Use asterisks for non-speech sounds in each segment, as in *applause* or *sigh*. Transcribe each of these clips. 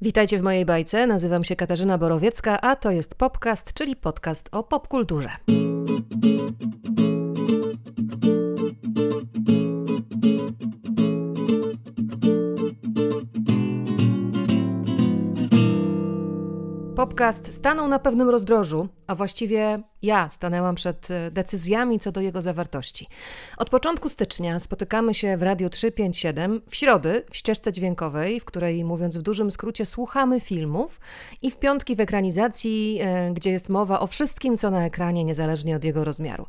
Witajcie w mojej bajce, nazywam się Katarzyna Borowiecka, a to jest Popcast, czyli podcast o popkulturze. Popcast stanął na pewnym rozdrożu, a właściwie ja stanęłam przed e, decyzjami co do jego zawartości. Od początku stycznia spotykamy się w Radio 357 w środy w ścieżce dźwiękowej, w której, mówiąc w dużym skrócie, słuchamy filmów i w piątki w ekranizacji, e, gdzie jest mowa o wszystkim, co na ekranie, niezależnie od jego rozmiaru.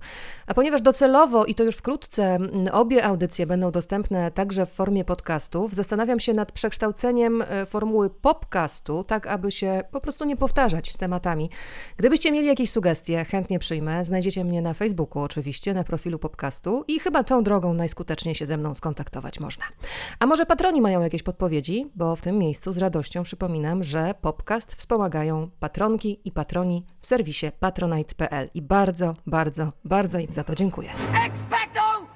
A ponieważ docelowo, i to już wkrótce, obie audycje będą dostępne także w formie podcastów, zastanawiam się nad przekształceniem e, formuły popcastu, tak aby się po prostu nie powtarzać z tematami. Gdybyście mieli jakieś sugestie, chętnie przyjmę. Znajdziecie mnie na Facebooku oczywiście, na profilu podcastu i chyba tą drogą najskuteczniej się ze mną skontaktować można. A może patroni mają jakieś podpowiedzi, bo w tym miejscu z radością przypominam, że podcast wspomagają patronki i patroni w serwisie patronite.pl i bardzo, bardzo, bardzo im za to dziękuję. Expecto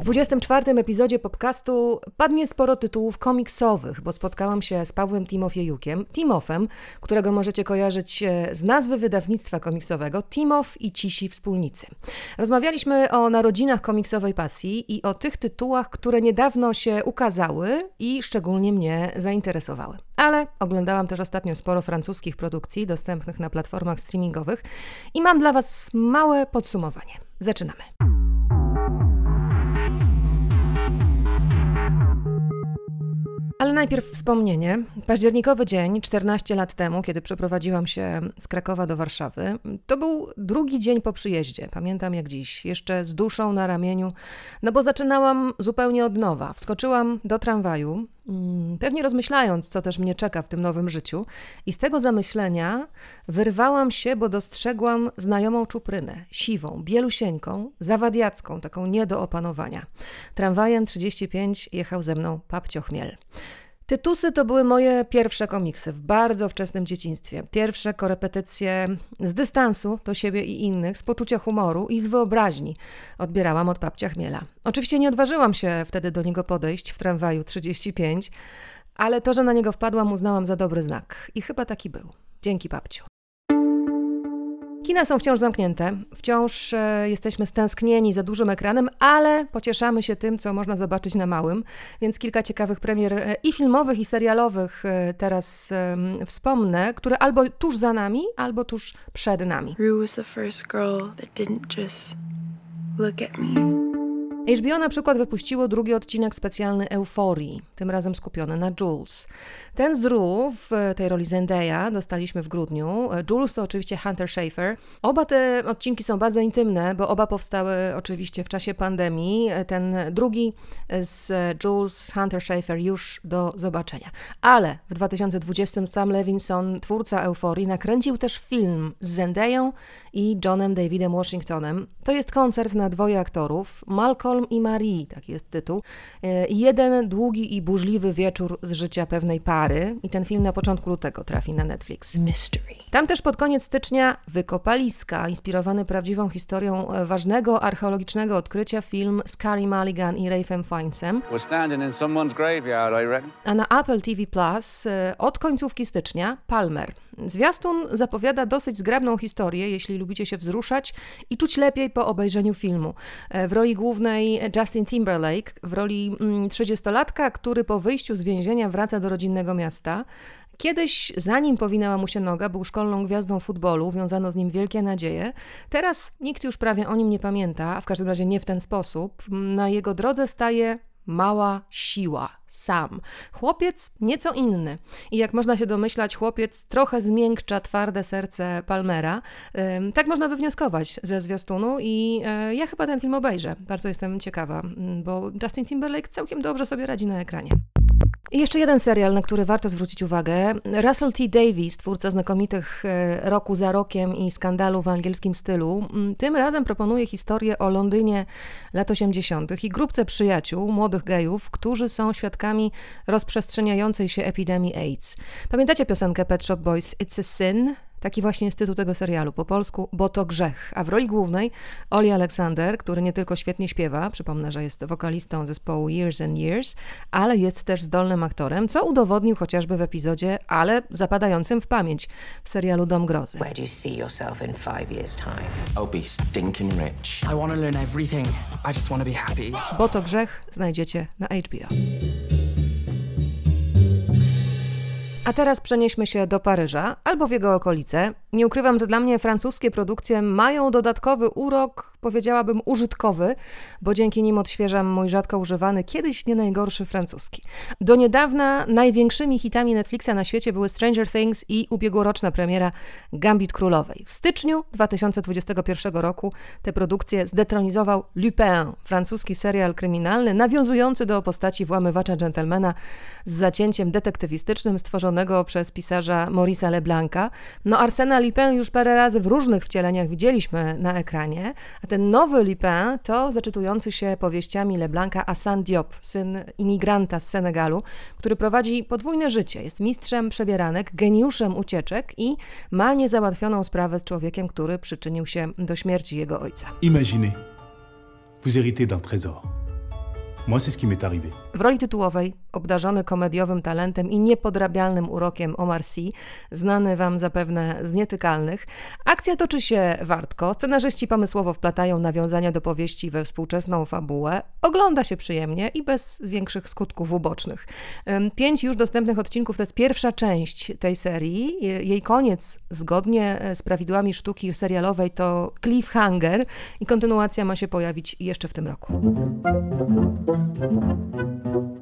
w 24 epizodzie podcastu padnie sporo tytułów komiksowych, bo spotkałam się z Pawłem Timofiejukiem, Timofem, którego możecie kojarzyć e, z nazwy wydawnictwa komiksowego Timof i Cisi Wspólnicy. Rozmawialiśmy o narodzinach komiksowej pasji i o tych tytułach, które niedawno się ukazały i szczególnie mnie zainteresowały. Ale oglądałam też ostatnio sporo francuskich produkcji dostępnych na platformach streamingowych i mam dla Was małe podsumowanie. Zaczynamy. Ale najpierw wspomnienie. Październikowy dzień, 14 lat temu, kiedy przeprowadziłam się z Krakowa do Warszawy, to był drugi dzień po przyjeździe. Pamiętam jak dziś, jeszcze z duszą na ramieniu, no bo zaczynałam zupełnie od nowa. Wskoczyłam do tramwaju, pewnie rozmyślając, co też mnie czeka w tym nowym życiu. I z tego zamyślenia wyrwałam się, bo dostrzegłam znajomą czuprynę, siwą, bielusieńką, zawadiacką, taką nie do opanowania. Tramwajem 35 jechał ze mną papcio chmiel. Tytusy to były moje pierwsze komiksy w bardzo wczesnym dzieciństwie. Pierwsze korepetycje z dystansu do siebie i innych, z poczucia humoru i z wyobraźni odbierałam od babcia Chmiela. Oczywiście nie odważyłam się wtedy do niego podejść w tramwaju 35, ale to, że na niego wpadłam, uznałam za dobry znak. I chyba taki był. Dzięki babciu. Kina są wciąż zamknięte, wciąż e, jesteśmy stęsknieni za dużym ekranem, ale pocieszamy się tym, co można zobaczyć na małym, więc kilka ciekawych premier e, i filmowych, i serialowych e, teraz wspomnę, które albo tuż za nami, albo tuż przed nami. Rue was the first girl that didn't just look at me. HBO na przykład wypuściło drugi odcinek specjalny Euforii, tym razem skupiony na Jules. Ten z w tej roli Zendaya dostaliśmy w grudniu. Jules to oczywiście Hunter Schafer. Oba te odcinki są bardzo intymne, bo oba powstały oczywiście w czasie pandemii. Ten drugi z Jules Hunter Schafer już do zobaczenia. Ale w 2020 Sam Levinson, twórca Euforii, nakręcił też film z Zendayą i Johnem Davidem Washingtonem. To jest koncert na dwoje aktorów, Malcolm Holm i Marie, taki jest tytuł. E, jeden długi i burzliwy wieczór z życia pewnej pary i ten film na początku lutego trafi na Netflix. Mystery. Tam też pod koniec stycznia Wykopaliska, inspirowany prawdziwą historią e, ważnego archeologicznego odkrycia film z Carey Mulligan i Rafem Fiennesem. A na Apple TV Plus e, od końcówki stycznia Palmer. Zwiastun zapowiada dosyć zgrabną historię, jeśli lubicie się wzruszać i czuć lepiej po obejrzeniu filmu. W roli głównej Justin Timberlake w roli 30-latka, mm, który po wyjściu z więzienia wraca do rodzinnego miasta. Kiedyś, zanim powinęła mu się noga, był szkolną gwiazdą futbolu, wiązano z nim wielkie nadzieje. Teraz nikt już prawie o nim nie pamięta, a w każdym razie nie w ten sposób. Na jego drodze staje mała siła, sam. Chłopiec nieco inny. I jak można się domyślać, chłopiec trochę zmiękcza twarde serce Palmera. Tak można wywnioskować ze zwiastunu i e, ja chyba ten film obejrzę. Bardzo jestem ciekawa, bo Justin Timberlake całkiem dobrze sobie radzi na ekranie. I jeszcze jeden serial, na który warto zwrócić uwagę. Russell T. Davies, twórca znakomitych e, Roku za rokiem i skandalu w angielskim stylu, tym razem proponuje historię o Londynie lat 80. i grupce przyjaciół, młodych gejów, którzy są świadkami rozprzestrzeniającej się epidemii AIDS. Pamiętacie piosenkę Pet Shop Boys It's a Sin? Taki właśnie jest tytuł tego serialu, po polsku Bo to grzech. A w roli głównej Oli Alexander, który nie tylko świetnie śpiewa, przypomnę, że jest wokalistą zespołu Years and Years, ale jest też zdolnym aktorem, co udowodnił chociażby w epizodzie, ale zapadającym w pamięć w serialu Dom Grozy. Where do you see yourself in five years time? I'll be stinking rich. I want to learn everything. I just want to be happy. Bo to grzech znajdziecie na HBO. A teraz przenieśmy się do Paryża albo w jego okolice. Nie ukrywam, że dla mnie francuskie produkcje mają dodatkowy urok powiedziałabym, użytkowy, bo dzięki nim odświeżam mój rzadko używany, kiedyś nie najgorszy francuski. Do niedawna największymi hitami Netflixa na świecie były Stranger Things i ubiegłoroczna premiera Gambit Królowej. W styczniu 2021 roku te produkcje zdetronizował Lupin, francuski serial kryminalny nawiązujący do postaci włamywacza dżentelmena z zacięciem detektywistycznym stworzonego przez pisarza Maurice'a Leblanca. No Arsena Lupin już parę razy w różnych wcieleniach widzieliśmy na ekranie, a ten nowy Lupin to zaczytujący się powieściami Leblanca Hassan Diop, syn imigranta z Senegalu, który prowadzi podwójne życie. Jest mistrzem przebieranek, geniuszem ucieczek i ma niezałatwioną sprawę z człowiekiem, który przyczynił się do śmierci jego ojca. Imaginez, vous héritez d'un trésor. Moi, c'est ce qui m'est arrivé. W roli tytułowej, obdarzony komediowym talentem i niepodrabialnym urokiem Omar Sy, znany Wam zapewne z nietykalnych, akcja toczy się wartko, scenarzyści pomysłowo wplatają nawiązania do powieści we współczesną fabułę, ogląda się przyjemnie i bez większych skutków ubocznych. Pięć już dostępnych odcinków to jest pierwsza część tej serii. Jej koniec, zgodnie z prawidłami sztuki serialowej, to cliffhanger i kontynuacja ma się pojawić jeszcze w tym roku.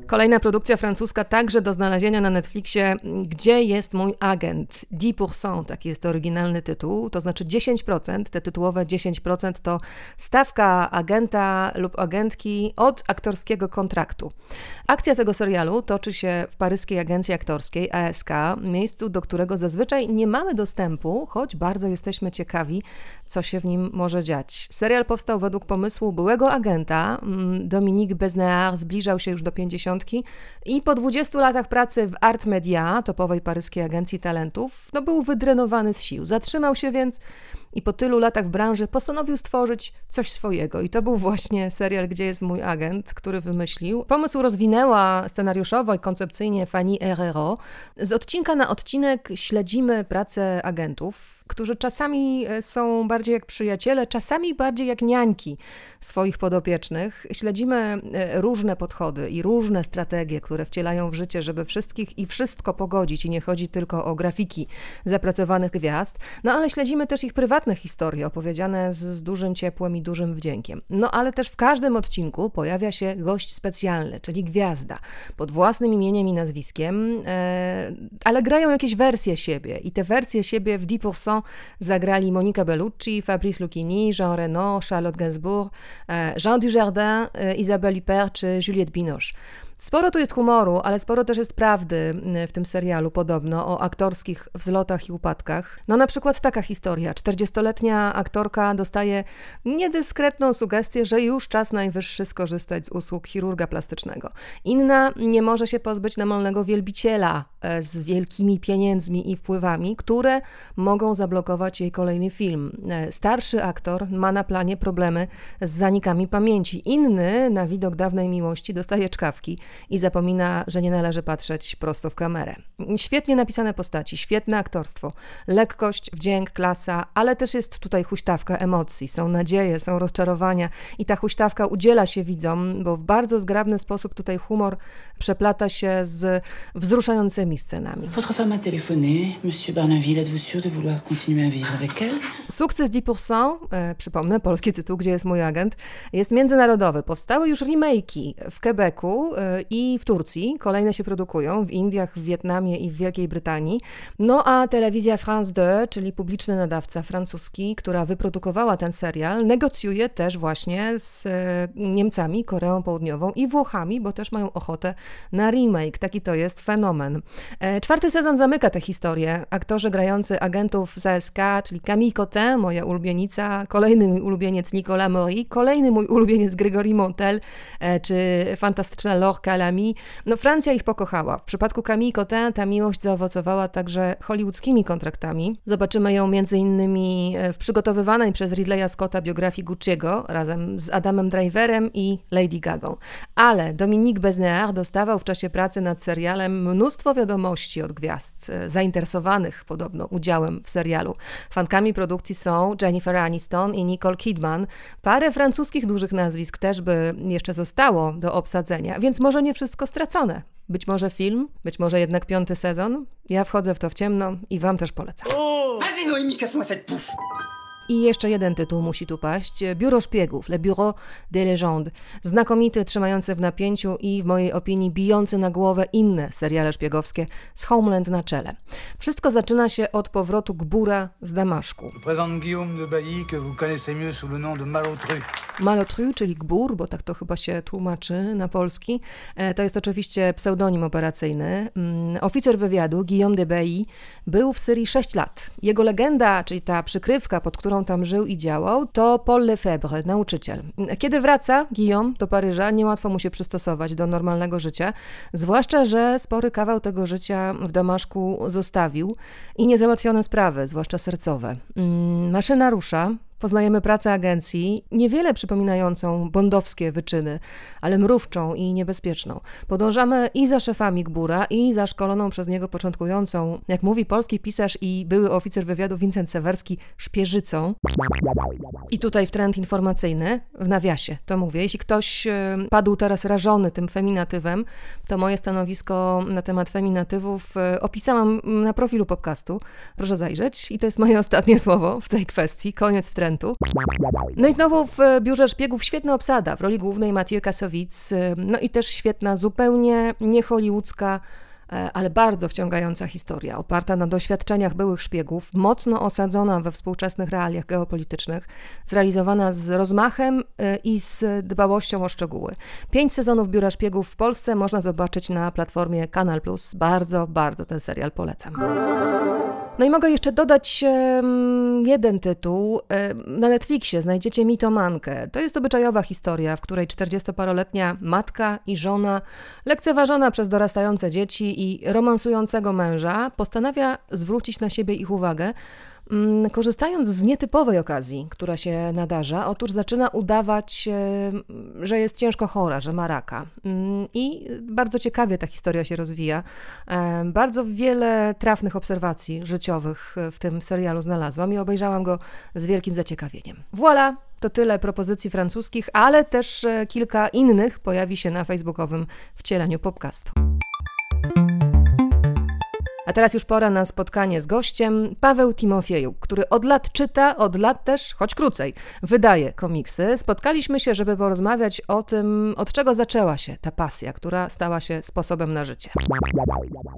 Kolejna produkcja francuska, także do znalezienia na Netflixie. Gdzie jest mój agent? 10%, taki jest oryginalny tytuł, to znaczy 10%, te tytułowe 10% to stawka agenta lub agentki od aktorskiego kontraktu. Akcja tego serialu toczy się w paryskiej agencji aktorskiej ASK, miejscu, do którego zazwyczaj nie mamy dostępu, choć bardzo jesteśmy ciekawi, co się w nim może dziać. Serial powstał według pomysłu byłego agenta. Mm, Dominique Besnéard zbliżał się już do 50 i po 20 latach pracy w Art Media, topowej paryskiej agencji talentów, no był wydrenowany z sił. Zatrzymał się więc i po tylu latach w branży postanowił stworzyć coś swojego. I to był właśnie serial Gdzie jest mój agent, który wymyślił. Pomysł rozwinęła scenariuszowo i koncepcyjnie Fanny Herrero. Z odcinka na odcinek śledzimy pracę agentów, którzy czasami e, są bardziej jak przyjaciele, czasami bardziej jak niańki swoich podopiecznych. Śledzimy e, różne podchody i różne strategie, które wcielają w życie, żeby wszystkich i wszystko pogodzić. I nie chodzi tylko o grafiki zapracowanych gwiazd, no ale śledzimy też ich prywatne historie opowiedziane z, z, dużym ciepłem i dużym wdziękiem. No ale też w każdym odcinku pojawia się gość specjalny, czyli gwiazda, pod własnym imieniem i nazwiskiem, e, ale grają jakieś wersje siebie i te wersje siebie w 10% zagrali Monica Bellucci, Fabrice Lucchini, Jean Reno, Charlotte Gainsbourg, e, Jean Dujardin, e, Isabelle Huppert czy Juliette Binoche. mąż Sporo tu jest humoru, ale sporo też jest prawdy mm, w tym serialu podobno o aktorskich wzlotach i upadkach. No na przykład taka historia. 40-letnia aktorka dostaje niedyskretną sugestię, że już czas najwyższy skorzystać z usług chirurga plastycznego. Inna nie może się pozbyć namolnego wielbiciela e, z wielkimi pieniędzmi i wpływami, które mogą zablokować jej kolejny film. E, starszy aktor ma na planie problemy z zanikami pamięci. Inny na widok dawnej miłości dostaje czkawki i zapomina, że nie należy patrzeć prosto w kamerę. Świetnie napisane postaci, świetne aktorstwo, lekkość, wdzięk, klasa, ale też jest tutaj huśtawka emocji, są nadzieje, są rozczarowania i ta huśtawka udziela się widzom, bo w bardzo zgrabny sposób tutaj humor przeplata się z wzruszającymi scenami. Votre femme a téléphoné, monsieur Barnaville, êtes-vous sûr de vouloir continuer à vivre avec elle? Sukces 10%, e, przypomnę, polski tytuł, gdzie jest mój agent, jest międzynarodowy. Powstały już remake'i w Quebecu e, i w Turcji. Kolejne się produkują w Indiach, w Wietnamie i w Wielkiej Brytanii. No a telewizja France 2, czyli publiczny nadawca francuski, która wyprodukowała ten serial, negocjuje też właśnie z e, Niemcami, Koreą Południową i Włochami, bo też mają ochotę na remake. Taki to jest fenomen. E, czwarty sezon zamyka tę historię. Aktorzy grający agentów z ASK, czyli Camille Cotin, moja ulubienica, kolejny mój ulubieniec Nicolas Mori, kolejny mój ulubieniec Gregory Montel, e, czy fantastyczna Calami. No Francja ich pokochała. W przypadku Camille Cotin ta miłość zaowocowała także hollywoodzkimi kontraktami. Zobaczymy ją m.in. E, w przygotowywanej przez Ridleya Scotta biografii Gucci'ego razem z Adamem Driverem i Lady Gagą. Ale Dominique Besnéard dostawał w czasie pracy nad serialem mnóstwo wiadomości od gwiazd, e, zainteresowanych podobno udziałem w serialu. Fankami produkcji są Jennifer Aniston i Nicole Kidman. Parę francuskich dużych nazwisk też by jeszcze zostało do obsadzenia, więc może nie wszystko stracone. Być może film, być może jednak piąty sezon. Ja wchodzę w to w ciemno i wam też polecam. Vas-y I jeszcze jeden tytuł musi tu paść. Biuro Szpiegów, Le Bureau des Légendes. Znakomity, trzymający w napięciu i w mojej opinii bijący na głowę inne seriale szpiegowskie z Homeland na czele. Wszystko zaczyna się od powrotu Gbura z Damaszku. Malotru, czyli Gbur, bo tak to chyba się tłumaczy na polski. E, to jest oczywiście pseudonim operacyjny. Mm, oficer wywiadu Guillaume de Bailly był w Syrii 6 lat. Jego legenda, czyli ta przykrywka, pod którą którą tam żył i działał, to Paul Lefebvre, nauczyciel. Kiedy wraca Guillaume do Paryża, niełatwo mu się przystosować do normalnego życia, zwłaszcza, że spory kawał tego życia w Damaszku zostawił i niezałatwione sprawy, zwłaszcza sercowe. Mm, maszyna rusza, Poznajemy pracę agencji, niewiele przypominającą bondowskie wyczyny, ale mrówczą i niebezpieczną. Podążamy i za szefami Gbura, i za szkoloną przez niego początkującą, jak mówi polski pisarz i były oficer wywiadu Vincent Sewerski, szpierzycą. I tutaj w trend informacyjny, w nawiasie to mówię, jeśli ktoś e, padł teraz rażony tym feminatywem, to moje stanowisko na temat feminatywów e, opisałam na profilu podcastu. Proszę zajrzeć. I to jest moje ostatnie słowo w tej kwestii. Koniec w No i znowu w biurze szpiegów świetna obsada. W roli głównej Mathieu Kasowic. E, no i też świetna, zupełnie niehollywoodzka E, ale bardzo wciągająca historia, oparta na doświadczeniach byłych szpiegów, mocno osadzona we współczesnych realiach geopolitycznych, zrealizowana z rozmachem e, i z dbałością o szczegóły. Pięć sezonów Biura Szpiegów w Polsce można zobaczyć na platformie Kanal Plus. Bardzo, bardzo ten serial polecam. No i mogę jeszcze dodać jeden tytuł. Na Netflixie znajdziecie Mitomankę. To jest obyczajowa historia, w której 40-paroletnia matka i żona, lekceważona przez dorastające dzieci i romansującego męża, postanawia zwrócić na siebie ich uwagę, korzystając z nietypowej okazji, która się nadarza, otóż zaczyna udawać, e, że jest ciężko chora, że ma raka. Mm, I bardzo ciekawie ta historia się rozwija. E, bardzo wiele trafnych obserwacji życiowych w tym serialu znalazłam i obejrzałam go z wielkim zaciekawieniem. Voilà! To tyle propozycji francuskich, ale też e, kilka innych pojawi się na facebookowym wcieleniu podcastu. A teraz już pora na spotkanie z gościem, Paweł Timofiejuk, który od lat czyta, od lat też, choć krócej, wydaje komiksy. Spotkaliśmy się, żeby porozmawiać o tym, od czego zaczęła się ta pasja, która stała się sposobem na życie.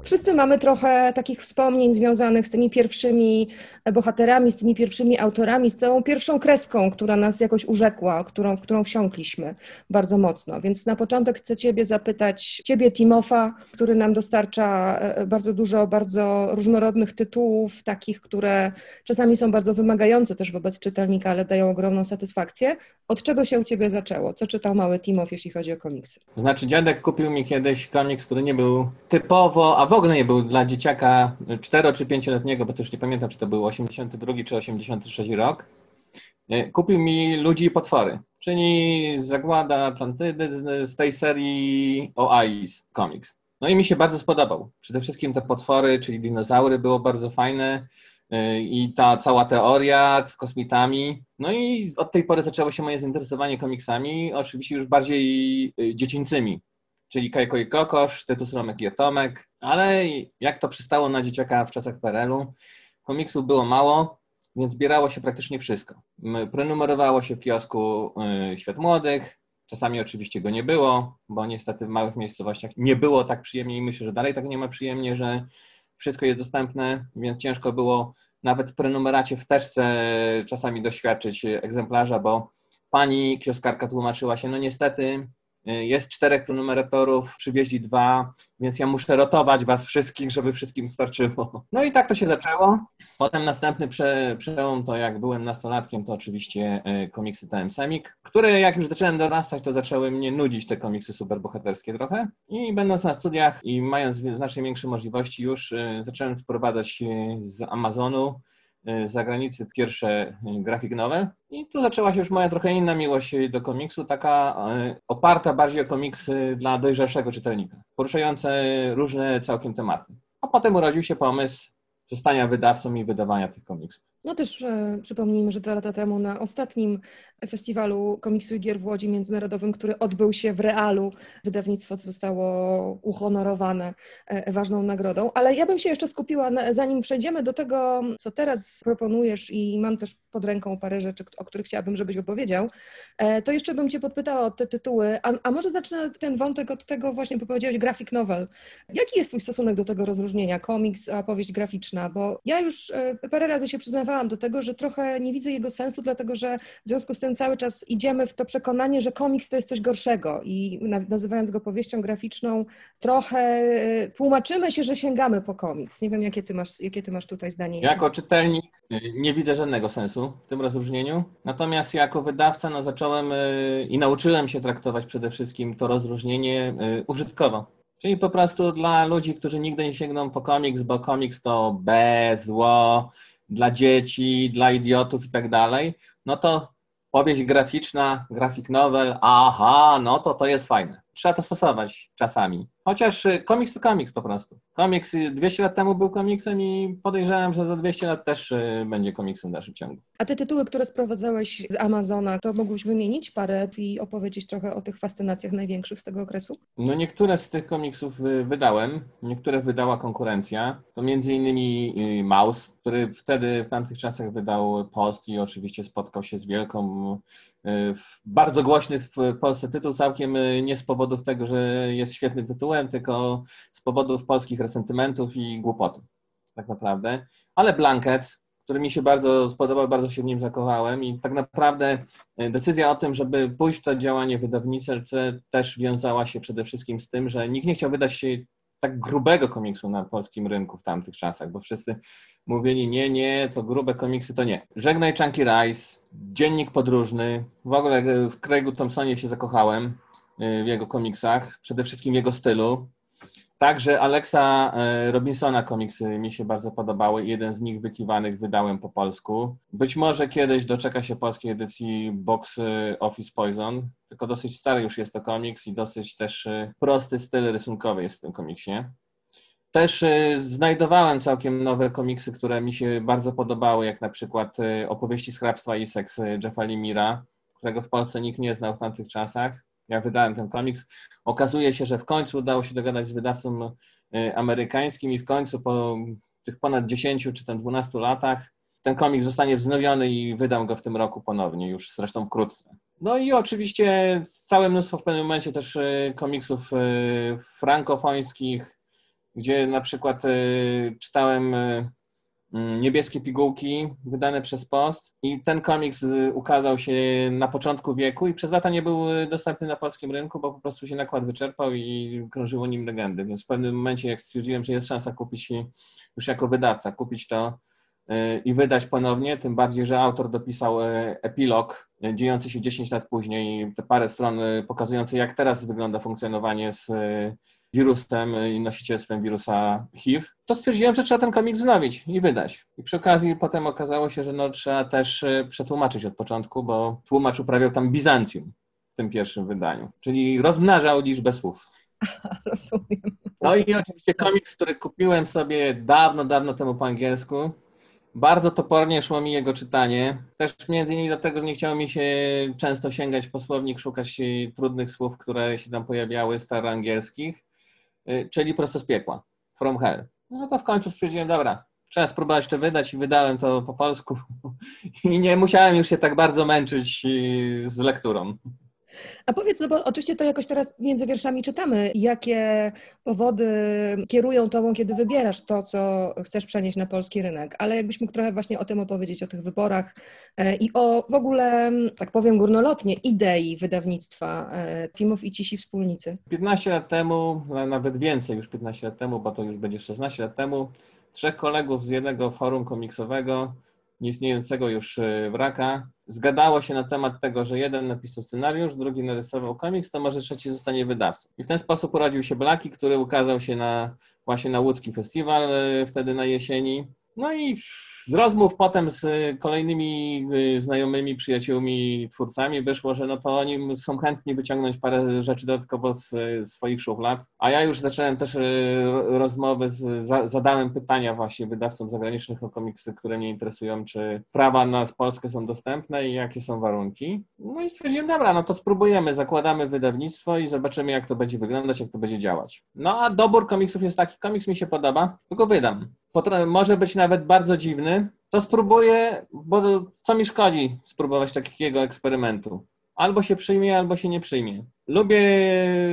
Wszyscy mamy trochę takich wspomnień związanych z tymi pierwszymi bohaterami, z tymi pierwszymi autorami, z tą pierwszą kreską, która nas jakoś urzekła, którą, w którą wsiąkliśmy bardzo mocno. Więc na początek chcę Ciebie zapytać, Ciebie Timofa, który nam dostarcza e, bardzo dużo bardzo różnorodnych tytułów, takich, które czasami są bardzo wymagające też wobec czytelnika, ale dają ogromną satysfakcję. Od czego się u Ciebie zaczęło? Co czytał mały Timow, jeśli chodzi o komiksy? Znaczy, dziadek kupił mi kiedyś komiks, który nie był typowo, a w ogóle nie był dla dzieciaka 4 czy 5-letniego, bo też nie pamiętam, czy to był 82 czy 83 rok. E, kupił mi Ludzi i Potwory, czyli Zagłada Atlantydy z tej serii o Ice Comics. No i mi się bardzo spodobał. Przede wszystkim te potwory, czyli dinozaury, było bardzo fajne y, i ta cała teoria z kosmitami. No i od tej pory zaczęło się moje zainteresowanie komiksami, oczywiście już bardziej y, dziecięcymi, czyli Kajko i Kokosz, Tytus Romek i Atomek, ale jak to przystało na dzieciaka w czasach PRL-u, komiksów było mało, więc zbierało się praktycznie wszystko. Prenumerowało się w kiosku y, Świat Młodych, Czasami oczywiście go nie było, bo niestety w małych miejscowościach nie było tak przyjemnie i myślę, że dalej tak nie ma przyjemnie, że wszystko jest dostępne, więc ciężko było nawet w prenumeracie w teczce czasami doświadczyć egzemplarza, bo pani kioskarka tłumaczyła się, no niestety Jest czterech numeratorów, przywieźli dwa, więc ja muszę rotować was wszystkich, żeby wszystkim starczyło. No i tak to się zaczęło. Potem następny prze, przełom to jak byłem nastolatkiem, to oczywiście e, komiksy TM Semik, które jak już zacząłem dorastać, to zaczęły mnie nudzić te komiksy superbohaterskie trochę. I będąc na studiach i mając znacznie większe możliwości już, e, zacząłem sprowadzać z Amazonu zagranicy pierwsze grafik nowe i tu zaczęła się już moja trochę inna miłość do komiksu, taka e, oparta bardziej o komiksy dla dojrzalszego czytelnika, poruszające różne całkiem tematy. A potem urodził się pomysł zostania wydawcą i wydawania tych komiksów. No też e, przypomnijmy, że dwa lata temu na ostatnim festiwalu komiksu i gier w Łodzi Międzynarodowym, który odbył się w realu, wydawnictwo zostało uhonorowane e, ważną nagrodą. Ale ja bym się jeszcze skupiła, na, zanim przejdziemy do tego, co teraz proponujesz i mam też pod ręką parę rzeczy, o których chciałabym, żebyś opowiedział, e, to jeszcze bym Cię podpytała o te tytuły, a, a może zacznę ten wątek od tego właśnie, bo powiedziałeś graphic novel. Jaki jest Twój stosunek do tego rozróżnienia, komiks a powieść graficzna? Bo ja już parę razy się przyznawałam, do tego, że trochę nie widzę jego sensu, dlatego że w związku z tym cały czas idziemy w to przekonanie, że komiks to jest coś gorszego i nazywając go powieścią graficzną, trochę e, tłumaczymy się, że sięgamy po komiks. Nie wiem, jakie ty masz, jakie ty masz tutaj zdanie. Jako czytelnik e, nie widzę żadnego sensu w tym rozróżnieniu, natomiast jako wydawca no, zacząłem e, i nauczyłem się traktować przede wszystkim to rozróżnienie użytkowo. Czyli po prostu dla ludzi, którzy nigdy nie sięgną po komiks, bo komiks to B, zło, dla dzieci, dla idiotów i tak dalej, no to powieść graficzna, grafik novel, aha, no to to jest fajne. Trzeba to stosować czasami. Chociaż y, komiks to komiks po prostu. Komiks 200 lat temu był komiksem i podejrzewam, że za 200 lat też y, będzie komiksem w dalszym ciągu. A te tytuły, które sprowadzałeś z Amazona, to mógłbyś wymienić parę i opowiedzieć trochę o tych fascynacjach największych z tego okresu? No niektóre z tych komiksów y, wydałem, niektóre wydała konkurencja. To między innymi Maus, który wtedy w tamtych czasach wydał post i oczywiście spotkał się z wielką bardzo głośny w Polsce tytuł, całkiem nie z powodów tego, że jest świetnym tytułem, tylko z powodów polskich resentymentów i głupotów, tak naprawdę. Ale Blanket, który mi się bardzo spodobał, bardzo się w nim zakochałem i tak naprawdę decyzja o tym, żeby pójść w to działanie wydawnicze też wiązała się przede wszystkim z tym, że nikt nie chciał wydać się tak grubego komiksu na polskim rynku w tamtych czasach, bo wszyscy mówili nie, nie, to grube komiksy to nie. Żegnaj Chunky Rice, Dziennik Podróżny, w ogóle w Craigu Thompsonie się zakochałem w jego komiksach, przede wszystkim jego stylu. Także Alexa y, Robinsona komiksy mi się bardzo podobały. Jeden z nich wykiwanych wydałem po polsku. Być może kiedyś doczeka się polskiej edycji Box y, Office Poison, tylko dosyć stary już jest to komiks i dosyć też prosty styl rysunkowy jest w tym komiksie. Też y, znajdowałem całkiem nowe komiksy, które mi się bardzo podobały, jak na przykład y, opowieści z hrabstwa i seks y, Jeffa Limira, którego w Polsce nikt nie znał w tamtych czasach. Ja wydałem ten komiks. Okazuje się, że w końcu udało się dogadać z wydawcą amerykańskim i w końcu po tych ponad 10 czy tam 12 latach ten komiks zostanie wznowiony i wydam go w tym roku ponownie, już zresztą wkrótce. No i oczywiście całe mnóstwo w pewnym momencie też komiksów frankofońskich, gdzie na przykład czytałem Niebieskie pigułki wydane przez Post i ten komiks y, ukazał się na początku wieku i przez lata nie był dostępny na polskim rynku, bo po prostu się nakład wyczerpał i krążyło nim legendy. Więc w pewnym momencie, jak stwierdziłem, że jest szansa kupić już jako wydawca, kupić to i wydać ponownie, tym bardziej, że autor dopisał epilog dziejący się 10 lat później, te parę stron pokazujące, jak teraz wygląda funkcjonowanie z wirusem i nosicielstwem wirusa HIV, to stwierdziłem, że trzeba ten komiks wznowić i wydać. I przy okazji potem okazało się, że no, trzeba też y, przetłumaczyć od początku, bo tłumacz uprawiał tam Bizancjum w tym pierwszym wydaniu, czyli rozmnażał liczbę słów. *laughs* Rozumiem. No i oczywiście komiks, który kupiłem sobie dawno, dawno temu po angielsku. Bardzo topornie szło mi jego czytanie. Też między innymi dlatego, że nie chciało mi się często sięgać po słownik, szukać trudnych słów, które się tam pojawiały, staroangielskich. Y, czyli prosto z piekła, From Hell. No to w końcu stwierdziłem, dobra, trzeba spróbować to wydać i wydałem to po polsku *laughs* i nie musiałem już się tak bardzo męczyć y, z lekturą. A powiedz, no bo oczywiście to jakoś teraz między wierszami czytamy, jakie powody kierują tobą, kiedy wybierasz to, co chcesz przenieść na polski rynek, ale jakbyś mógł trochę właśnie o tym opowiedzieć, o tych wyborach e, i o w ogóle, tak powiem górnolotnie, idei wydawnictwa Timów i Cisi Wspólnicy. 15 lat temu, nawet więcej już 15 lat temu, bo to już będzie 16 lat temu, trzech kolegów z jednego forum komiksowego, nieistniejącego już wraka, zgadało się na temat tego, że jeden napisał scenariusz, drugi narysował komiks, to może trzeci zostanie wydawcą. I w ten sposób urodził się Blaki, który ukazał się na, właśnie na łódzki festiwal e, wtedy na jesieni. No i z rozmów potem z kolejnymi y, znajomymi, przyjaciółmi, twórcami wyszło, że no to oni są chętni wyciągnąć parę rzeczy dodatkowo z, swoich szuflad. A ja już zacząłem też y, rozmowy, z, zadałem pytania właśnie wydawcom zagranicznych o komiksy, które mnie interesują, czy prawa na Polskę są dostępne i jakie są warunki. No i stwierdziłem, dobra, no to spróbujemy, zakładamy wydawnictwo i zobaczymy, jak to będzie wyglądać, jak to będzie działać. No a dobór komiksów jest taki, komiks mi się podoba, tylko wydam może być nawet bardzo dziwny, to spróbuję, bo co mi szkodzi spróbować takiego eksperymentu. Albo się przyjmie, albo się nie przyjmie. Lubię,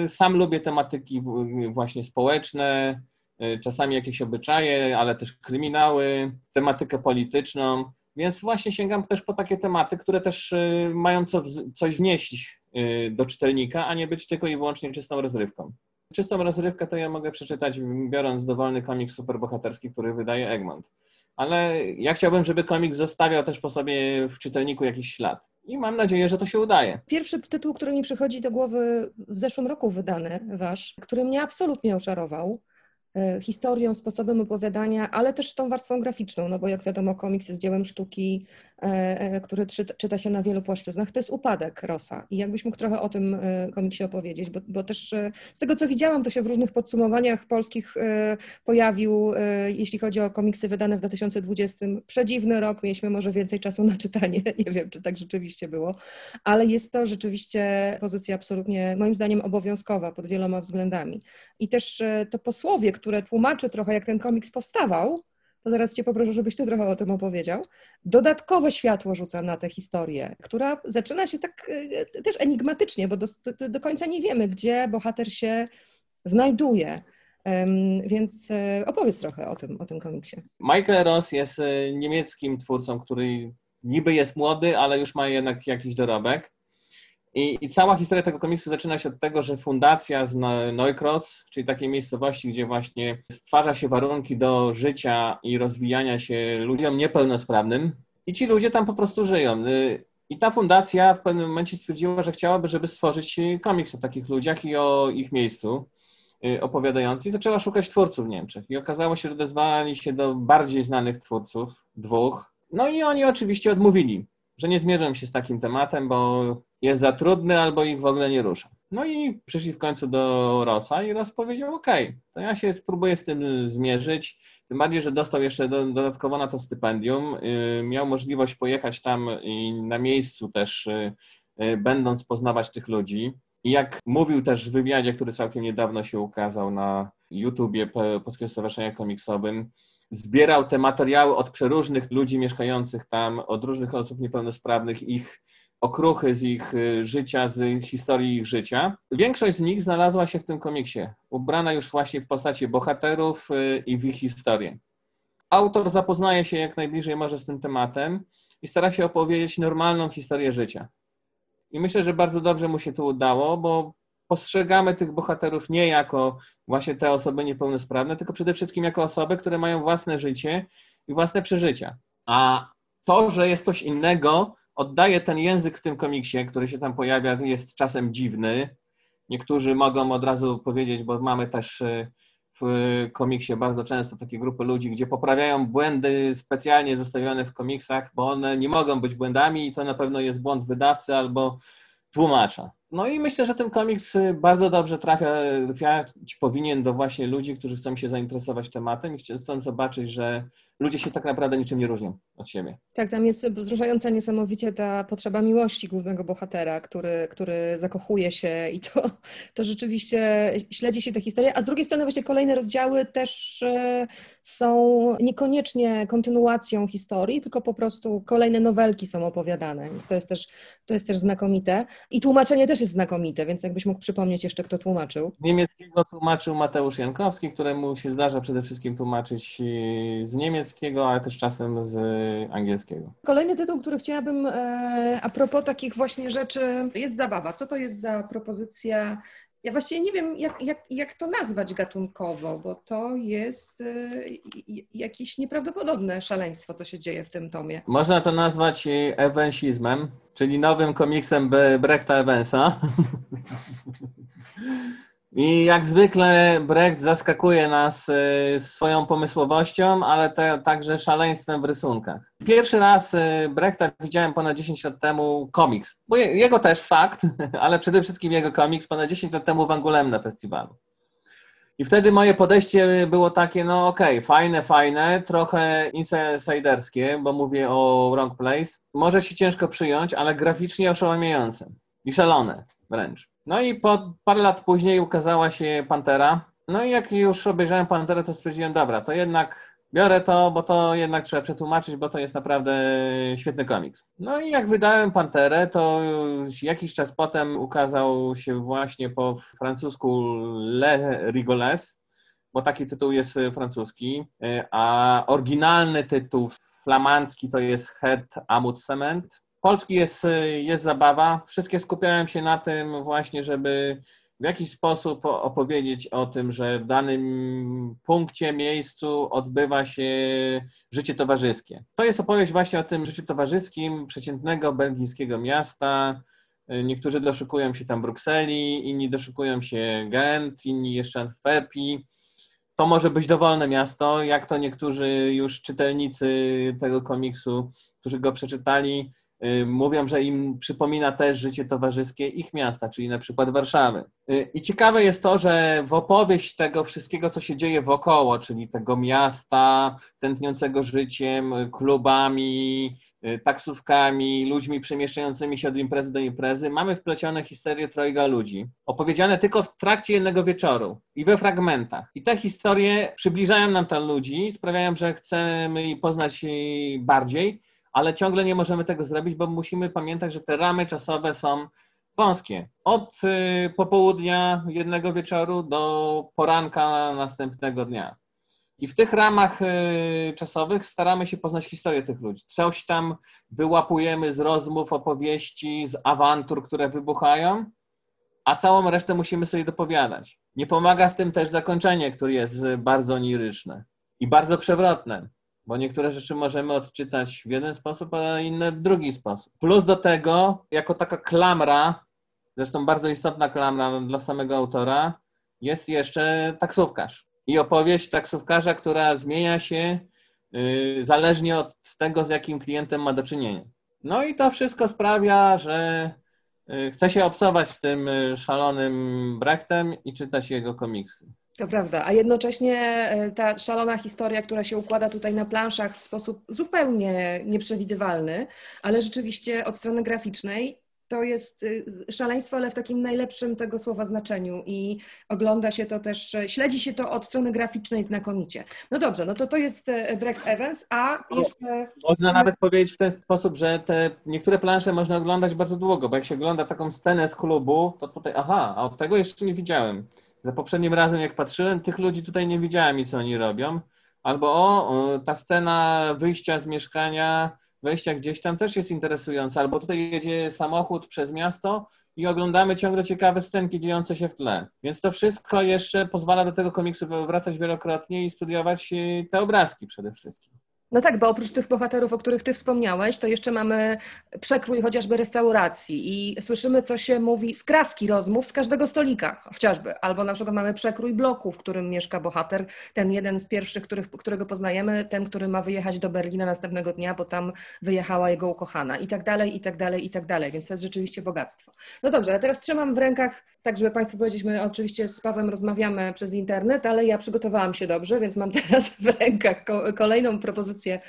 sam lubię tematyki właśnie społeczne, y, czasami jakieś obyczaje, ale też kryminały, tematykę polityczną, więc właśnie sięgam też po takie tematy, które też y, mają co, coś wnieść y, do czytelnika, a nie być tylko i wyłącznie czystą rozrywką. Czystą rozrywkę to ja mogę przeczytać, biorąc dowolny komiks superbohaterski, który wydaje Egmont. Ale ja chciałbym, żeby komiks zostawiał też po sobie w czytelniku jakiś ślad. I mam nadzieję, że to się udaje. Pierwszy tytuł, który mi przychodzi do głowy, w zeszłym roku wydany, wasz, który mnie absolutnie oczarował, historią, sposobem opowiadania, ale też tą warstwą graficzną, no bo jak wiadomo, komiks jest dziełem sztuki, e, e, który czyta się na wielu płaszczyznach. To jest upadek Rosa. I jakbyś mógł trochę o tym komiksie opowiedzieć, bo, bo też z tego, co widziałam, to się w różnych podsumowaniach polskich pojawił, jeśli chodzi o komiksy wydane w 2020. Przedziwny rok, mieliśmy może więcej czasu na czytanie, *laughs* nie wiem, czy tak rzeczywiście było, ale jest to rzeczywiście pozycja absolutnie, moim zdaniem, obowiązkowa pod wieloma względami. I też to posłowie, które tłumaczy trochę, jak ten komiks powstawał, to zaraz Cię poproszę, żebyś Ty trochę o tym opowiedział. Dodatkowe światło rzuca na tę historię, która zaczyna się tak e, też enigmatycznie, bo do, do, do końca nie wiemy, gdzie bohater się znajduje. Um, więc e, opowiedz trochę o tym, o tym komiksie. Michael Ross jest e, niemieckim twórcą, który niby jest młody, ale już ma jednak jakiś dorobek. I, I, cała historia tego komiksu zaczyna się od tego, że fundacja z Neukroz, czyli takiej miejscowości, gdzie właśnie stwarza się warunki do życia i rozwijania się ludziom niepełnosprawnym, i ci ludzie tam po prostu żyją. I ta fundacja w pewnym momencie stwierdziła, że chciałaby, żeby stworzyć komiks o takich ludziach i o ich miejscu y, opowiadający i zaczęła szukać twórców w Niemczech. I okazało się, że odezwali się do bardziej znanych twórców, dwóch. No i oni oczywiście odmówili że nie zmierzą się z takim tematem, bo jest za trudny albo ich w ogóle nie rusza. No i przyszli w końcu do Rosa i Ros powiedział, ok, to ja się spróbuję z tym zmierzyć, tym bardziej, że dostał jeszcze dodatkowo na to stypendium, y, miał możliwość pojechać tam i na miejscu też, y, y, będąc poznawać tych ludzi. I jak mówił też w wywiadzie, który całkiem niedawno się ukazał na YouTubie Polskiego Stowarzyszenia Komiksowym, zbierał te materiały od przeróżnych ludzi mieszkających tam, od różnych osób niepełnosprawnych, ich okruchy z ich y, życia, z historii ich życia. Większość z nich znalazła się w tym komiksie, ubrana już właśnie w postaci bohaterów y, i w ich historię. Autor zapoznaje się jak najbliżej może z tym tematem i stara się opowiedzieć normalną historię życia. I myślę, że bardzo dobrze mu się to udało, bo postrzegamy tych bohaterów nie jako właśnie te osoby niepełnosprawne, tylko przede wszystkim jako osoby, które mają własne życie i własne przeżycia. A to, że jest coś innego, oddaje ten język w tym komiksie, który się tam pojawia, jest czasem dziwny. Niektórzy mogą od razu powiedzieć, bo mamy też y, w komiksie bardzo często takie grupy ludzi, gdzie poprawiają błędy specjalnie zostawione w komiksach, bo one nie mogą być błędami i to na pewno jest błąd wydawcy albo tłumacza. No i myślę, że ten komiks y, bardzo dobrze trafia, trafiać powinien do właśnie ludzi, którzy chcą się zainteresować tematem i chcą zobaczyć, że ludzie się tak naprawdę niczym nie różnią od siebie. Tak, tam jest wzruszająca niesamowicie ta potrzeba miłości głównego bohatera, który, który zakochuje się i to, to rzeczywiście śledzi się tę historię, a z drugiej strony właśnie kolejne rozdziały też e, są niekoniecznie kontynuacją historii, tylko po prostu kolejne nowelki są opowiadane, więc to jest też, to jest też znakomite. I tłumaczenie też jest znakomite, więc jakbyś mógł przypomnieć jeszcze, kto tłumaczył. Z niemieckiego tłumaczył Mateusz Jankowski, któremu się zdarza przede wszystkim tłumaczyć e, z niemieckiego, ale też czasem z angielskiego. Kolejny tytuł, który chciałabym e, a propos takich właśnie rzeczy, jest zabawa. Co to jest za propozycja ja właściwie nie wiem, jak, jak, jak to nazwać gatunkowo, bo to jest y, jakieś nieprawdopodobne szaleństwo, co się dzieje w tym tomie. Można to nazwać Evansizmem, czyli nowym komiksem Brechta Evansa. *laughs* I jak zwykle Brecht zaskakuje nas y, swoją pomysłowością, ale te, także szaleństwem w rysunkach. Pierwszy raz y, Brechta widziałem ponad 10 lat temu komiks. Bo jego też fakt, *laughs* ale przede wszystkim jego komiks ponad 10 lat temu w Angulem na festiwalu. I wtedy moje podejście było takie, no okej, okay, fajne, fajne, trochę insiderskie, bo mówię o Wrong Place. Może się ciężko przyjąć, ale graficznie oszałamiające i szalone wręcz. No i po parę lat później ukazała się Pantera. No i jak już obejrzałem Panterę, to stwierdziłem, dobra, to jednak biorę to, bo to jednak trzeba przetłumaczyć, bo to jest naprawdę świetny komiks. No i jak wydałem Panterę, to jakiś czas potem ukazał się właśnie po francusku Le Rigoles, bo taki tytuł jest francuski, a oryginalny tytuł flamandzki to jest Het Amut Cement. Polski jest, jest zabawa. Wszystkie skupiałem się na tym właśnie, żeby w jakiś sposób opowiedzieć o tym, że w danym punkcie, miejscu odbywa się życie towarzyskie. To jest opowieść właśnie o tym życiu towarzyskim przeciętnego belgijskiego miasta. Niektórzy doszukują się tam Brukseli, inni doszukują się Gent, inni jeszcze Antwerpii. To może być dowolne miasto, jak to niektórzy już czytelnicy tego komiksu, którzy go przeczytali, Y, mówią, że im przypomina też życie towarzyskie ich miasta, czyli na przykład Warszawy. Y, I ciekawe jest to, że w opowieść tego wszystkiego, co się dzieje wokoło, czyli tego miasta tętniącego życiem, klubami, y, taksówkami, ludźmi przemieszczającymi się od imprezy do imprezy, mamy wplecione historie trojga ludzi, opowiedziane tylko w trakcie jednego wieczoru i we fragmentach. I te historie przybliżają nam tam ludzi, sprawiają, że chcemy ich poznać bardziej, ale ciągle nie możemy tego zrobić, bo musimy pamiętać, że te ramy czasowe są wąskie. Od y, popołudnia jednego wieczoru do poranka następnego dnia. I w tych ramach y, czasowych staramy się poznać historię tych ludzi. Coś tam wyłapujemy z rozmów, opowieści, z awantur, które wybuchają, a całą resztę musimy sobie dopowiadać. Nie pomaga w tym też zakończenie, które jest bardzo oniryczne i bardzo przewrotne bo niektóre rzeczy możemy odczytać w jeden sposób, a inne w drugi sposób. Plus do tego, jako taka klamra, zresztą bardzo istotna klamra dla samego autora, jest jeszcze taksówkarz. I opowieść taksówkarza, która zmienia się yy, zależnie od tego, z jakim klientem ma do czynienia. No i to wszystko sprawia, że yy, chce się obcować z tym yy, szalonym Brechtem i czytać jego komiksy. To prawda, a jednocześnie e, ta szalona historia, która się układa tutaj na planszach w sposób zupełnie nieprzewidywalny, ale rzeczywiście od strony graficznej to jest y, szaleństwo, ale w takim najlepszym tego słowa znaczeniu i ogląda się to też, śledzi się to od strony graficznej znakomicie. No dobrze, no to to jest e, Brecht Evans, a jeszcze... Można nawet powiedzieć w ten sposób, że te niektóre plansze można oglądać bardzo długo, bo jak się ogląda taką scenę z klubu, to tutaj, aha, a od tego jeszcze nie widziałem. Za poprzednim razem, jak patrzyłem, tych ludzi tutaj nie widziałem i co oni robią. Albo o, ta scena wyjścia z mieszkania, wejścia gdzieś tam też jest interesująca. Albo tutaj jedzie samochód przez miasto i oglądamy ciągle ciekawe scenki dziejące się w tle. Więc to wszystko jeszcze pozwala do tego komiksu wracać wielokrotnie i studiować te obrazki przede wszystkim. No tak, bo oprócz tych bohaterów, o których ty wspomniałeś, to jeszcze mamy przekrój chociażby restauracji i słyszymy, co się mówi, skrawki rozmów z każdego stolika chociażby. Albo na przykład mamy przekrój bloku, w którym mieszka bohater, ten jeden z pierwszych, których, którego poznajemy, ten, który ma wyjechać do Berlina następnego dnia, bo tam wyjechała jego ukochana i tak dalej, i tak dalej, i tak dalej. Więc to jest rzeczywiście bogactwo. No dobrze, a teraz trzymam w rękach, tak żeby Państwu powiedzieć, my oczywiście z Pawłem rozmawiamy przez internet, ale ja przygotowałam się dobrze, więc mam *laughs* teraz w rękach kolejną propozycję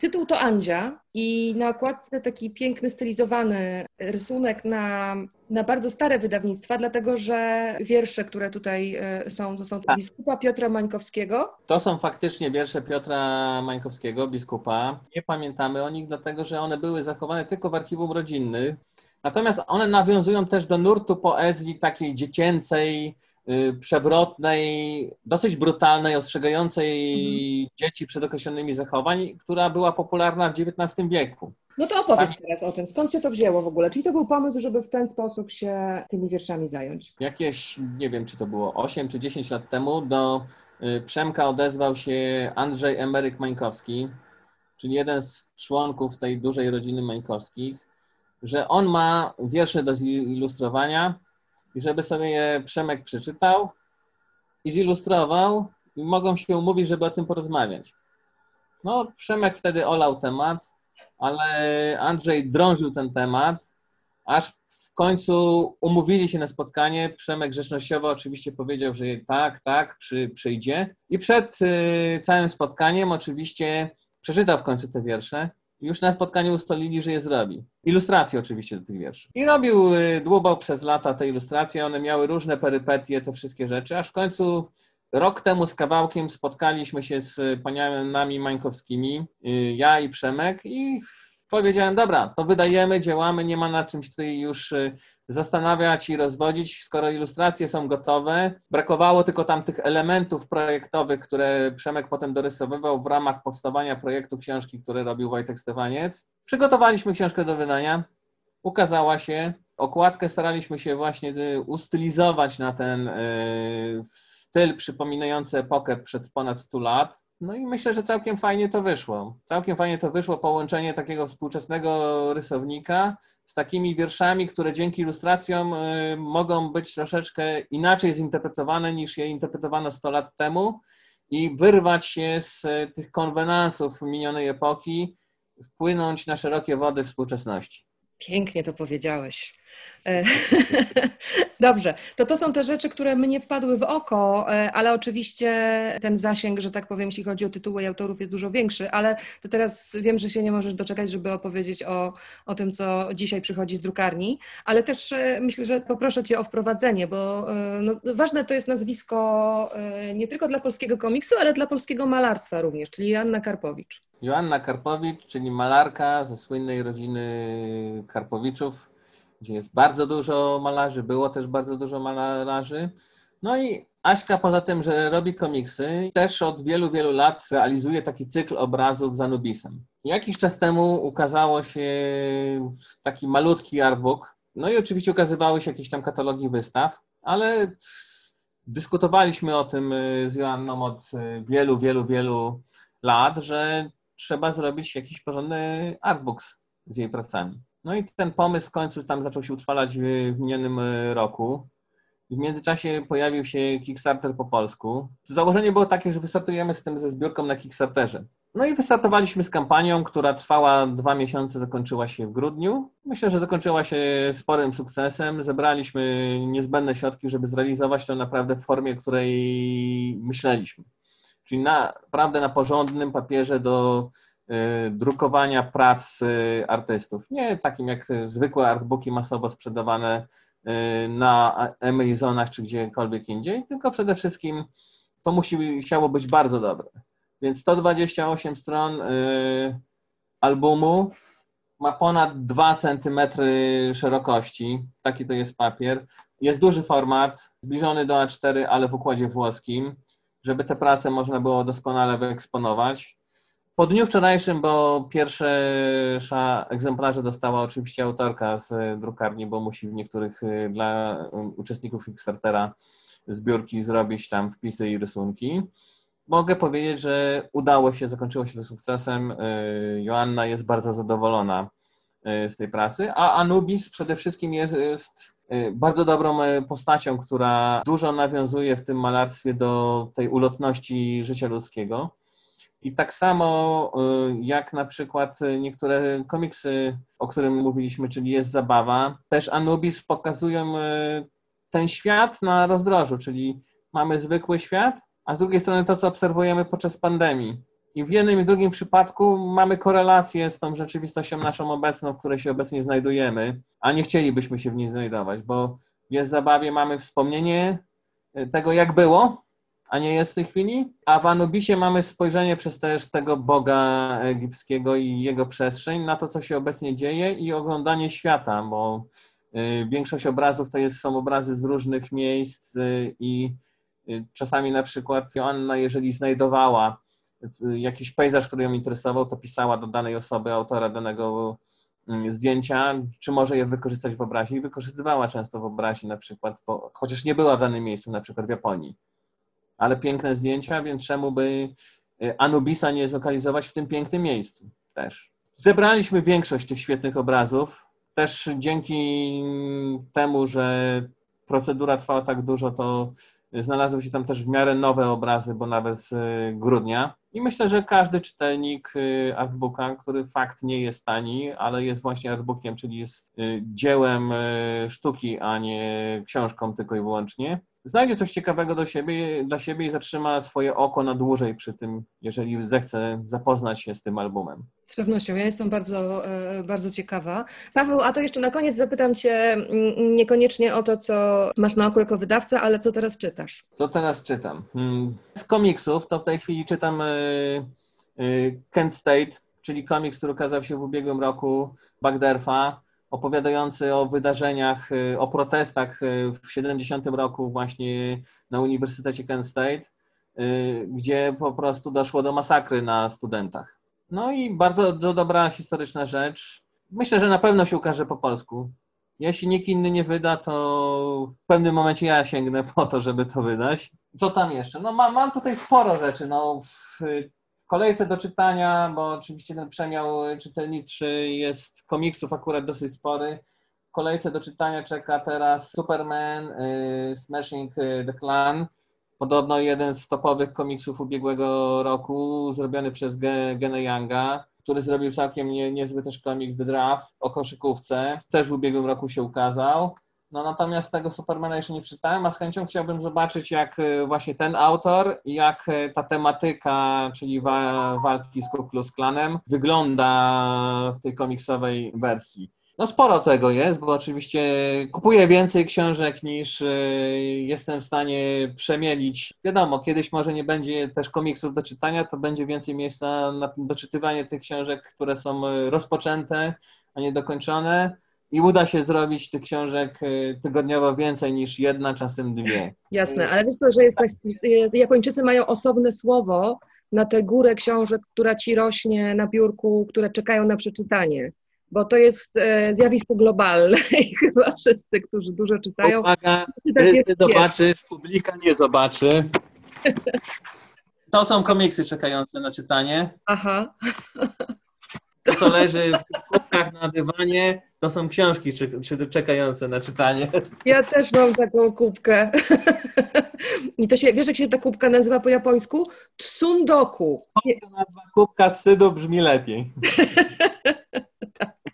Tytuł to Andzia i na okładce taki piękny, stylizowany rysunek na, na bardzo stare wydawnictwa, dlatego że wiersze, które tutaj e, są, to są tak. biskupa Piotra Mańkowskiego. To są faktycznie wiersze Piotra Mańkowskiego, biskupa. Nie pamiętamy o nich, dlatego że one były zachowane tylko w archiwum rodzinnym Natomiast one nawiązują też do nurtu poezji takiej dziecięcej, y, przewrotnej, dosyć brutalnej, ostrzegającej mhm. dzieci przed określonymi zachowań, która była popularna w XIX wieku. No to opowiedz tak. teraz o tym, skąd się to wzięło w ogóle? Czyli to był pomysł, żeby w ten sposób się tymi wierszami zająć? Jakieś, nie wiem, czy to było 8 czy 10 lat temu, do y, Przemka odezwał się Andrzej Emeryk Mańkowski, czyli jeden z członków tej dużej rodziny Mańkowskich, że on ma wiersze do zilustrowania i żeby sobie je Przemek przeczytał i zilustrował i mogą się umówić, żeby o tym porozmawiać. No, Przemek wtedy olał temat, ale Andrzej drążył ten temat, aż w końcu umówili się na spotkanie. Przemek grzecznościowo oczywiście powiedział, że tak, tak, przy, przyjdzie. I przed y, całym spotkaniem oczywiście przeczytał w końcu te wiersze. Już na spotkaniu ustalili, że je zrobi. Ilustracje oczywiście do tych wierszy. I robił, y, dłubał przez lata te ilustracje, one miały różne perypetie, te wszystkie rzeczy, aż w końcu rok temu z kawałkiem spotkaliśmy się z paniami Mańkowskimi, y, ja i Przemek i powiedziałem, dobra, to wydajemy, działamy, nie ma na czymś tutaj już y, zastanawiać i rozwodzić, skoro ilustracje są gotowe. Brakowało tylko tam tych elementów projektowych, które Przemek potem dorysowywał w ramach powstawania projektu książki, który robił Wojtek Stefaniec. Przygotowaliśmy książkę do wydania, ukazała się. Okładkę staraliśmy się właśnie y, ustylizować na ten y, styl przypominający epokę przed ponad 100 lat. No i myślę, że całkiem fajnie to wyszło. Całkiem fajnie to wyszło połączenie takiego współczesnego rysownika z takimi wierszami, które dzięki ilustracjom y, mogą być troszeczkę inaczej zinterpretowane niż je interpretowano 100 lat temu i wyrwać się z tych konwenansów minionej epoki, wpłynąć na szerokie wody współczesności. Pięknie to powiedziałeś. E, *laughs* dobrze, to to są te rzeczy, które mnie wpadły w oko, e, ale oczywiście ten zasięg, że tak powiem, jeśli chodzi o tytuły i autorów jest dużo większy, ale to teraz wiem, że się nie możesz doczekać, żeby opowiedzieć o, o tym, co dzisiaj przychodzi z drukarni, ale też e, myślę, że poproszę Cię o wprowadzenie, bo no, ważne to jest nazwisko nie tylko dla polskiego komiksu, ale dla polskiego malarstwa również, czyli Joanna Karpowicz. Joanna Karpowicz, czyli malarka ze słynnej rodziny Karpowiczów, gdzie jest bardzo dużo malarzy, było też bardzo dużo malarzy. No i Aśka poza tym, że robi komiksy, też od wielu, wielu lat realizuje taki cykl obrazów z Anubisem. Jakiś czas temu ukazało się taki malutki artbook, no i oczywiście ukazywały się jakieś tam katalogi wystaw, ale dyskutowaliśmy o tym y, z Joanną od y, wielu, wielu, wielu lat, że trzeba zrobić jakiś porządny artbook z jej pracami. No i ten pomysł w końcu tam zaczął się utrwalać w, minionym e, roku. W międzyczasie pojawił się Kickstarter po polsku. Założenie było takie, że wystartujemy z tym ze zbiórką na Kickstarterze. No i wystartowaliśmy z kampanią, która trwała dwa miesiące, zakończyła się w grudniu. Myślę, że zakończyła się sporym sukcesem. Zebraliśmy niezbędne środki, żeby zrealizować to naprawdę w formie, której myśleliśmy. Czyli naprawdę na porządnym papierze do drukowania prac y, artystów. Nie takim jak zwykłe artbooki masowo sprzedawane y, na Amazonach czy gdziekolwiek indziej, tylko przede wszystkim to musi musiało być bardzo dobre. Więc 128 stron albumu ma ponad 2 cm szerokości. Taki to jest papier. Jest duży format, zbliżony do A4, ale w układzie włoskim, żeby te prace można było doskonale wyeksponować. Po dniu wczorajszym, bo pierwsze egzemplarze dostała oczywiście autorka z drukarni, bo musi w niektórych y, dla uczestników Kickstartera zbiórki zrobić tam wpisy i rysunki. Mogę powiedzieć, że udało się, zakończyło się to sukcesem. Y, Joanna jest bardzo zadowolona z tej pracy, a Anubis przede wszystkim jest, jest bardzo dobrą postacią, która dużo nawiązuje w tym malarstwie do tej ulotności życia ludzkiego. I tak samo y, jak na przykład niektóre komiksy, o którym mówiliśmy, czyli Jest Zabawa, też Anubis pokazują y, ten świat na rozdrożu, czyli mamy zwykły świat, a z drugiej strony to, co obserwujemy podczas pandemii. I w jednym i drugim przypadku mamy korelację z tą rzeczywistością naszą obecną, w której się obecnie znajdujemy, a nie chcielibyśmy się w niej znajdować, bo Jest Zabawie mamy wspomnienie y, tego, jak było, a nie jest w tej chwili. A w Anubisie mamy spojrzenie przez też tego Boga egipskiego i jego przestrzeń na to, co się obecnie dzieje i oglądanie świata, bo y, większość obrazów to jest, są obrazy z różnych miejsc y, i y, czasami na przykład Joanna, jeżeli znajdowała jakiś pejzaż, który ją interesował, to pisała do danej osoby, autora danego mm, zdjęcia, czy może je wykorzystać w obrazie i wykorzystywała często w obrazie na przykład, bo, chociaż nie była w danym miejscu, na przykład w Japonii ale piękne zdjęcia, więc czemu by y, Anubisa nie zlokalizować w tym pięknym miejscu też. Zebraliśmy większość tych świetnych obrazów. Też dzięki temu, że procedura trwała tak dużo, to znalazły się tam też w miarę nowe obrazy, bo nawet z grudnia. I myślę, że każdy czytelnik y, artbooka, który fakt nie jest tani, ale jest właśnie artbookiem, czyli jest y, dziełem sztuki, a nie książką tylko i wyłącznie, znajdzie coś ciekawego do siebie, dla siebie i zatrzyma swoje oko na dłużej przy tym, jeżeli zechce zapoznać się z tym albumem. Z pewnością, ja jestem bardzo, e, bardzo ciekawa. Paweł, a to jeszcze na koniec zapytam Cię niekoniecznie o to, co masz na oku jako wydawca, ale co teraz czytasz? Co teraz czytam? Hmm, z komiksów to w tej chwili czytam e, e, Kent State, czyli komiks, który ukazał się w ubiegłym roku, Bagderfa opowiadający o wydarzeniach, y, o protestach y, w 70 roku właśnie na Uniwersytecie Kent State, y, gdzie po prostu doszło do masakry na studentach. No i bardzo dobra historyczna rzecz. Myślę, że na pewno się ukaże po polsku. Jeśli nikt inny nie wyda, to w pewnym momencie ja sięgnę po to, żeby to wydać. Co tam jeszcze? No mam, mam tutaj sporo rzeczy. No, w kolejce do czytania, bo oczywiście ten przemiał czytelniczy jest komiksów akurat dosyć spory. W kolejce do czytania czeka teraz Superman, y, Smashing the Clan. Podobno jeden z topowych komiksów ubiegłego roku, zrobiony przez Gene Younga, który zrobił całkiem nie, niezły też komiks The Draft o koszykówce. Też w ubiegłym roku się ukazał. No natomiast tego Supermana jeszcze nie czytałem, a z chęcią chciałbym zobaczyć, jak e, właśnie ten autor, jak e, ta tematyka, czyli wa walki z Ku Klux Klanem, wygląda w tej komiksowej wersji. No sporo tego jest, bo oczywiście kupuję więcej książek niż e, jestem w stanie przemielić. Wiadomo, kiedyś może nie będzie też komiksów do czytania, to będzie więcej miejsca na doczytywanie tych książek, które są rozpoczęte, a nie dokończone i uda się zrobić tych książek y, tygodniowo więcej niż jedna, czasem dwie. Jasne, ale wiesz co, że jest, Japończycy mają osobne słowo na tę górę książek, która ci rośnie na biurku, które czekają na przeczytanie. Bo to jest e, zjawisko globalne *laughs* i chyba wszyscy, którzy dużo czytają. Uwaga, ty, ty zobaczysz, publika nie zobaczy. *laughs* To są komiksy czekające na czytanie. Aha. *laughs* To, co leży w kubkach na dywanie, to są książki czekające na czytanie. Ja też mam taką kubkę. *laughs* I to się, wiesz jak się ta kubka nazywa po japońsku? Tsundoku. Polska nazwa kubka wstydu brzmi lepiej. *laughs*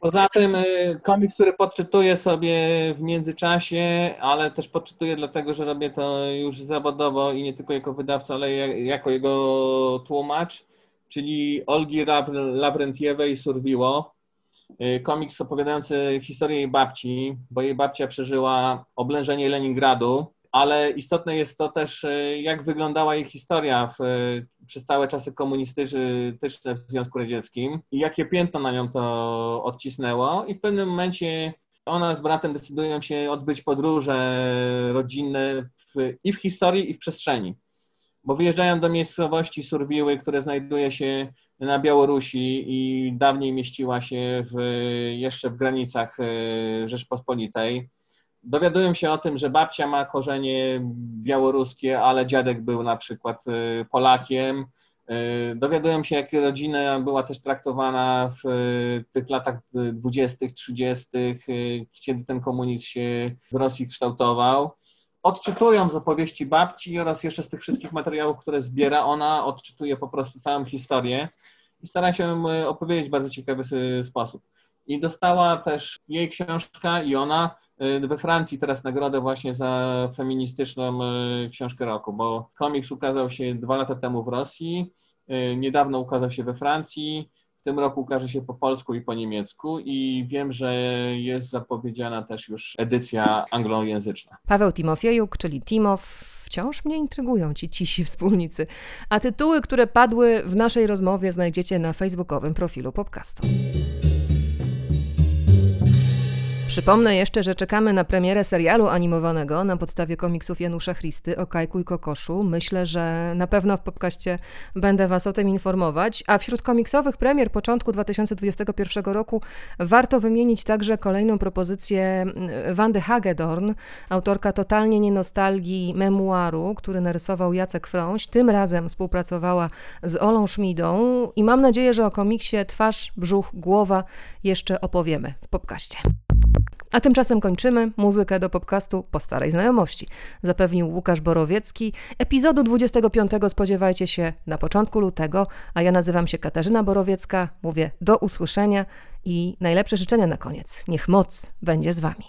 Poza tym y, komiks, który podczytuję sobie w międzyczasie, ale też podczytuję dlatego, że robię to już zawodowo i nie tylko jako wydawca, ale jako jego tłumacz, czyli Olgi Lawrentiewej Surwiło Y, komiks opowiadający historię jej babci, bo jej babcia przeżyła oblężenie Leningradu, ale istotne jest to też, y, jak wyglądała jej historia w, przez całe czasy komunistyczne w Związku Radzieckim i jakie piętno na nią to odcisnęło. I w pewnym momencie ona z bratem decydują się odbyć podróże rodzinne w, i w historii, i w przestrzeni bo wyjeżdżają do miejscowości Surwiły, które znajduje się na Białorusi i dawniej mieściła się w, jeszcze w granicach e, Rzeczpospolitej. Dowiadują się o tym, że babcia ma korzenie białoruskie, ale dziadek był na przykład e, Polakiem. E, dowiadują się, jak rodzina była też traktowana w tych latach 20., 30., kiedy ten komunizm się w Rosji kształtował odczytują z opowieści babci oraz jeszcze z tych wszystkich materiałów, które zbiera, ona odczytuje po prostu całą historię i stara się opowiedzieć w bardzo ciekawy sposób. I dostała też jej książka i ona y, we Francji teraz nagrodę właśnie za feministyczną y, książkę roku, bo komiks ukazał się dwa lata temu w Rosji, niedawno ukazał się we Francji, w tym roku ukaże się po polsku i po niemiecku i wiem, że jest zapowiedziana też już edycja anglojęzyczna. Paweł Timofiejuk, czyli Timo w Wciąż mnie intrygują ci cisi wspólnicy. A tytuły, które padły w naszej rozmowie znajdziecie na facebookowym profilu podcastu. Przypomnę jeszcze, że czekamy na premierę serialu animowanego na podstawie komiksów Janusza Christy o Kajku i Kokoszu. Myślę, że na pewno w podcaście będę Was o tym informować. A wśród komiksowych premier początku 2021 roku warto wymienić także kolejną propozycję mm, Wandy Hagedorn, autorka totalnie nie nostalgii memuaru, który narysował Jacek Frąś. Tym razem współpracowała z Olą Szmidą i mam nadzieję, że o komiksie Twarz, Brzuch, Głowa jeszcze opowiemy w podcaście. A tymczasem kończymy muzykę do podcastu po starej znajomości. Zapewnił Łukasz Borowiecki. Epizodu 25 spodziewajcie się na początku lutego, a ja nazywam się Katarzyna Borowiecka. Mówię do usłyszenia i najlepsze życzenia na koniec. Niech moc będzie z Wami.